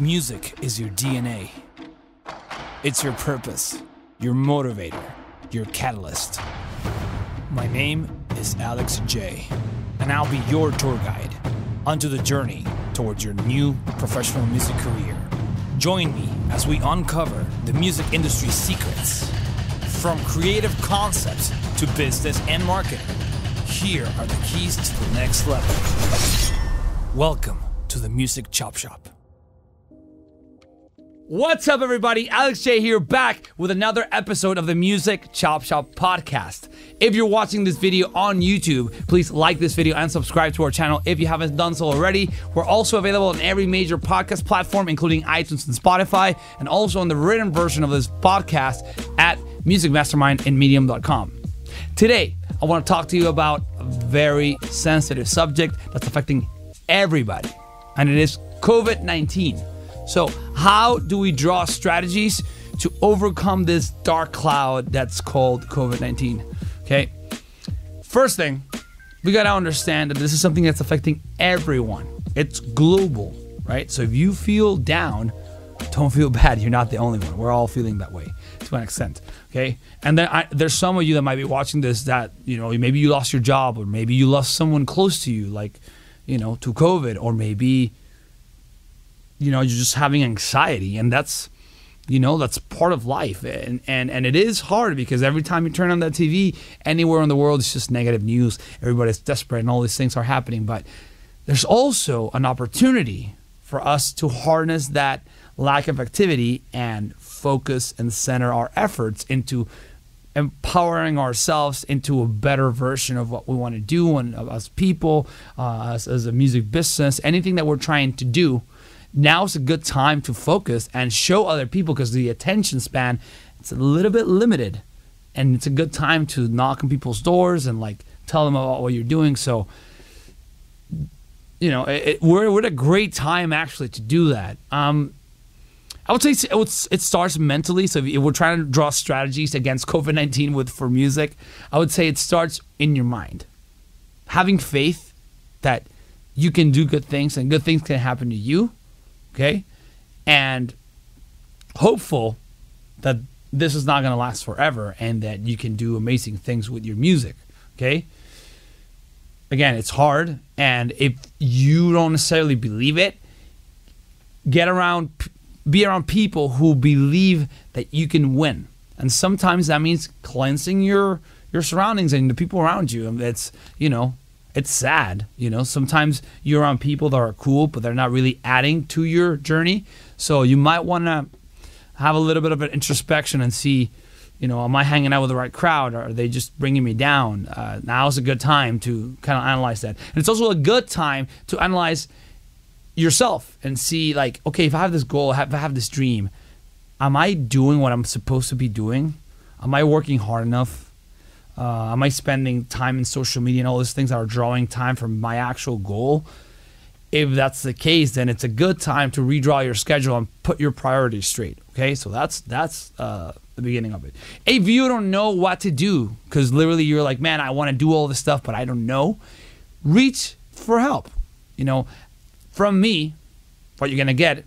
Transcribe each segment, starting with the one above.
Music is your DNA. It's your purpose, your motivator, your catalyst. My name is Alex J, and I'll be your tour guide onto the journey towards your new professional music career. Join me as we uncover the music industry's secrets. From creative concepts to business and marketing, here are the keys to the next level. Welcome to the Music Chop Shop. What's up, everybody? Alex J here, back with another episode of the Music Chop Shop podcast. If you're watching this video on YouTube, please like this video and subscribe to our channel if you haven't done so already. We're also available on every major podcast platform, including iTunes and Spotify, and also on the written version of this podcast at musicmastermind and medium.com. Today, I want to talk to you about a very sensitive subject that's affecting everybody, and it is COVID 19. So, how do we draw strategies to overcome this dark cloud that's called COVID 19? Okay. First thing, we got to understand that this is something that's affecting everyone, it's global, right? So, if you feel down, don't feel bad. You're not the only one. We're all feeling that way to an extent. Okay. And then I, there's some of you that might be watching this that, you know, maybe you lost your job or maybe you lost someone close to you, like, you know, to COVID, or maybe you know you're just having anxiety and that's you know that's part of life. And and and it is hard because every time you turn on that TV anywhere in the world it's just negative news. Everybody's desperate and all these things are happening. But there's also an opportunity for us to harness that lack of activity and focus and center our efforts into empowering ourselves into a better version of what we want to do and as people uh, as, as a music business anything that we're trying to do now's a good time to focus and show other people because the attention span it's a little bit limited and it's a good time to knock on people's doors and like tell them about what you're doing so you know it, it, we're, we're at a great time actually to do that um, I would say it starts mentally. So if we're trying to draw strategies against COVID nineteen with for music, I would say it starts in your mind. Having faith that you can do good things and good things can happen to you, okay? And hopeful that this is not going to last forever and that you can do amazing things with your music, okay? Again, it's hard. And if you don't necessarily believe it, get around, be around people who believe that you can win. And sometimes that means cleansing your your surroundings and the people around you. It's, you know, it's sad. You know, sometimes you're around people that are cool, but they're not really adding to your journey. So you might want to have a little bit of an introspection and see, you know, am I hanging out with the right crowd? Or are they just bringing me down? Uh, now's a good time to kind of analyze that. And it's also a good time to analyze yourself and see, like, okay, if I have this goal, if I have this dream, am I doing what I'm supposed to be doing? Am I working hard enough? Uh, am I spending time in social media and all those things that are drawing time from my actual goal? If that's the case, then it's a good time to redraw your schedule and put your priorities straight. Okay, so that's that's uh, the beginning of it. If you don't know what to do, because literally you're like, man, I want to do all this stuff, but I don't know, reach for help. You know, from me, what you're gonna get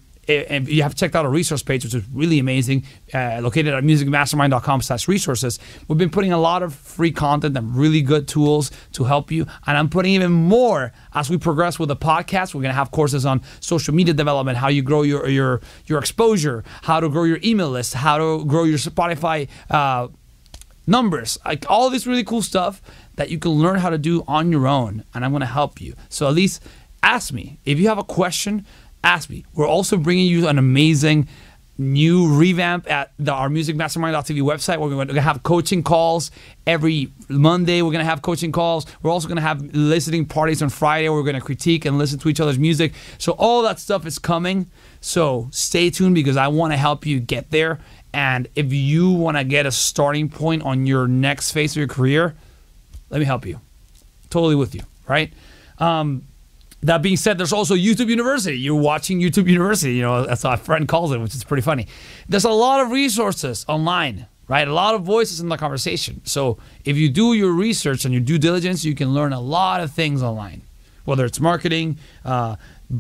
and you have checked out our resource page, which is really amazing, uh, located at musicmastermind.com slash resources. We've been putting a lot of free content and really good tools to help you. And I'm putting even more as we progress with the podcast. We're going to have courses on social media development, how you grow your, your, your exposure, how to grow your email list, how to grow your Spotify uh, numbers, like all this really cool stuff that you can learn how to do on your own. And I'm going to help you. So at least ask me. If you have a question, ask me. We're also bringing you an amazing new revamp at the, our musicmastermind.tv website. Where we're going to have coaching calls every Monday. We're going to have coaching calls. We're also going to have listening parties on Friday. We're going to critique and listen to each other's music. So all that stuff is coming. So stay tuned because I want to help you get there. And if you want to get a starting point on your next phase of your career, let me help you. Totally with you, right? Um, that being said, there's also YouTube University. You're watching YouTube University, you know, that's how a friend calls it, which is pretty funny. There's a lot of resources online, right? A lot of voices in the conversation. So if you do your research and your due diligence, you can learn a lot of things online, whether it's marketing, uh,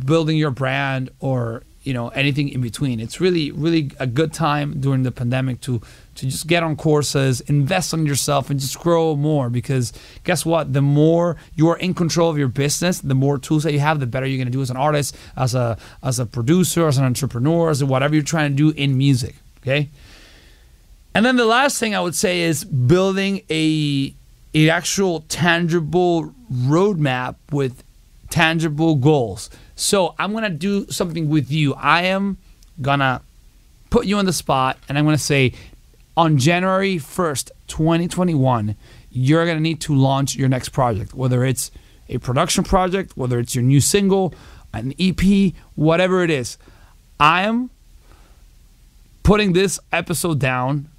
building your brand, or you know anything in between. It's really really a good time during the pandemic to to just get on courses, invest on yourself, and just grow more. Because guess what? The more you are in control of your business, the more tools that you have, the better you're going to do as an artist, as a as a producer, as an entrepreneur, as whatever you're trying to do in music. Okay. And then the last thing I would say is building a a actual tangible roadmap with tangible goals. So I'm gonna do something with you. I am gonna put you on the spot and I'm gonna say on January 1st, 2021, you're gonna need to launch your next project, whether it's a production project, whether it's your new single, an EP, whatever it is. I am putting this episode down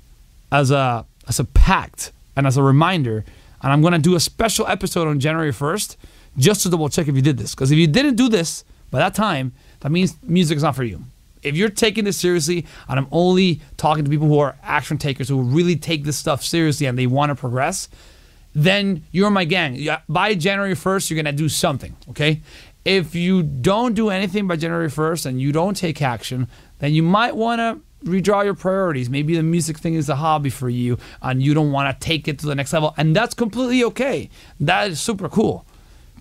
as a as a pact and as a reminder, and I'm gonna do a special episode on January 1st just to double check if you did this. Because if you didn't do this by that time, that means music is not for you. If you're taking this seriously, and I'm only talking to people who are action takers who really take this stuff seriously and they want to progress, then you're my gang. By January 1st, you're gonna do something, okay? If you don't do anything by January 1st and you don't take action, then you might wanna redraw your priorities. Maybe the music thing is a hobby for you and you don't want to take it to the next level. And that's completely okay. That is super cool.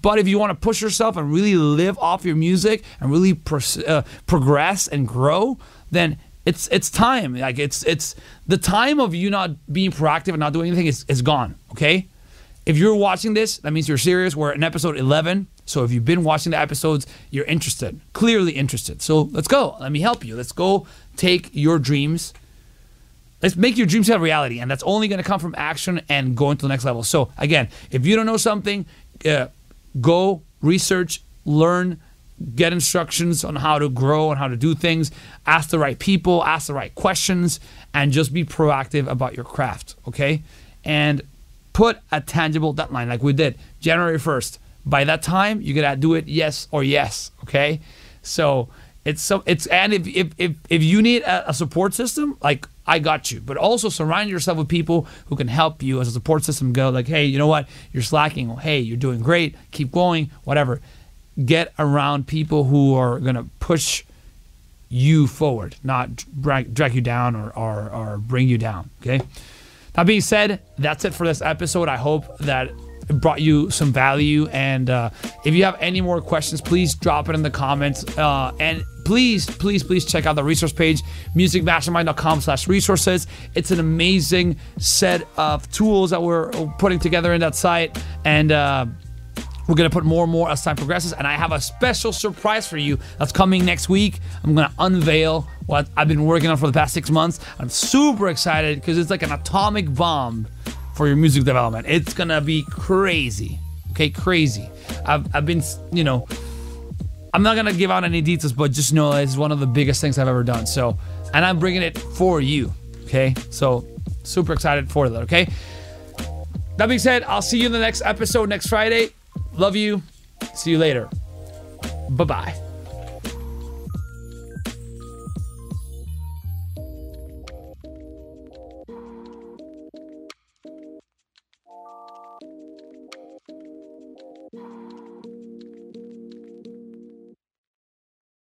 But if you want to push yourself and really live off your music and really pro- uh, progress and grow, then it's it's time. Like it's it's the time of you not being proactive and not doing anything is, is gone. Okay. If you're watching this, that means you're serious. We're in episode 11. So if you've been watching the episodes, you're interested, clearly interested. So let's go. Let me help you. Let's go take your dreams. Let's make your dreams a reality. And that's only going to come from action and going to the next level. So again, if you don't know something, uh, go research, learn, get instructions on how to grow and how to do things. Ask the right people, ask the right questions, and just be proactive about your craft. Okay. And put a tangible deadline like we did January 1st by that time you gotta do it yes or yes okay so it's so it's and if if if, if you need a, a, support system like i got you. But also surround yourself with people who can help you as a support system go like hey you know what? You're slacking. Hey you're doing great. Keep going. Whatever. Get around people who are gonna push you forward not drag, drag you down or, or or bring you down okay? That being said that's it for this episode. I hope that brought you some value. And uh, if you have any more questions, please drop it in the comments. Uh, and please, please, please check out the resource page, musicmastermind.com slash resources. It's an amazing set of tools that we're putting together in that site. And uh, we're going to put more and more as time progresses. And I have a special surprise for you that's coming next week. I'm going to unveil what I've been working on for the past six months. I'm super excited because it's like an atomic bomb for your music development. It's gonna be crazy. Okay, crazy. I've, I've been, you know, I'm not gonna give out any details, but just know it's one of the biggest things I've ever done. So, and I'm bringing it for you. Okay, so super excited for that. Okay. That being said, I'll see you in the next episode next Friday. Love you. See you later. Bye bye.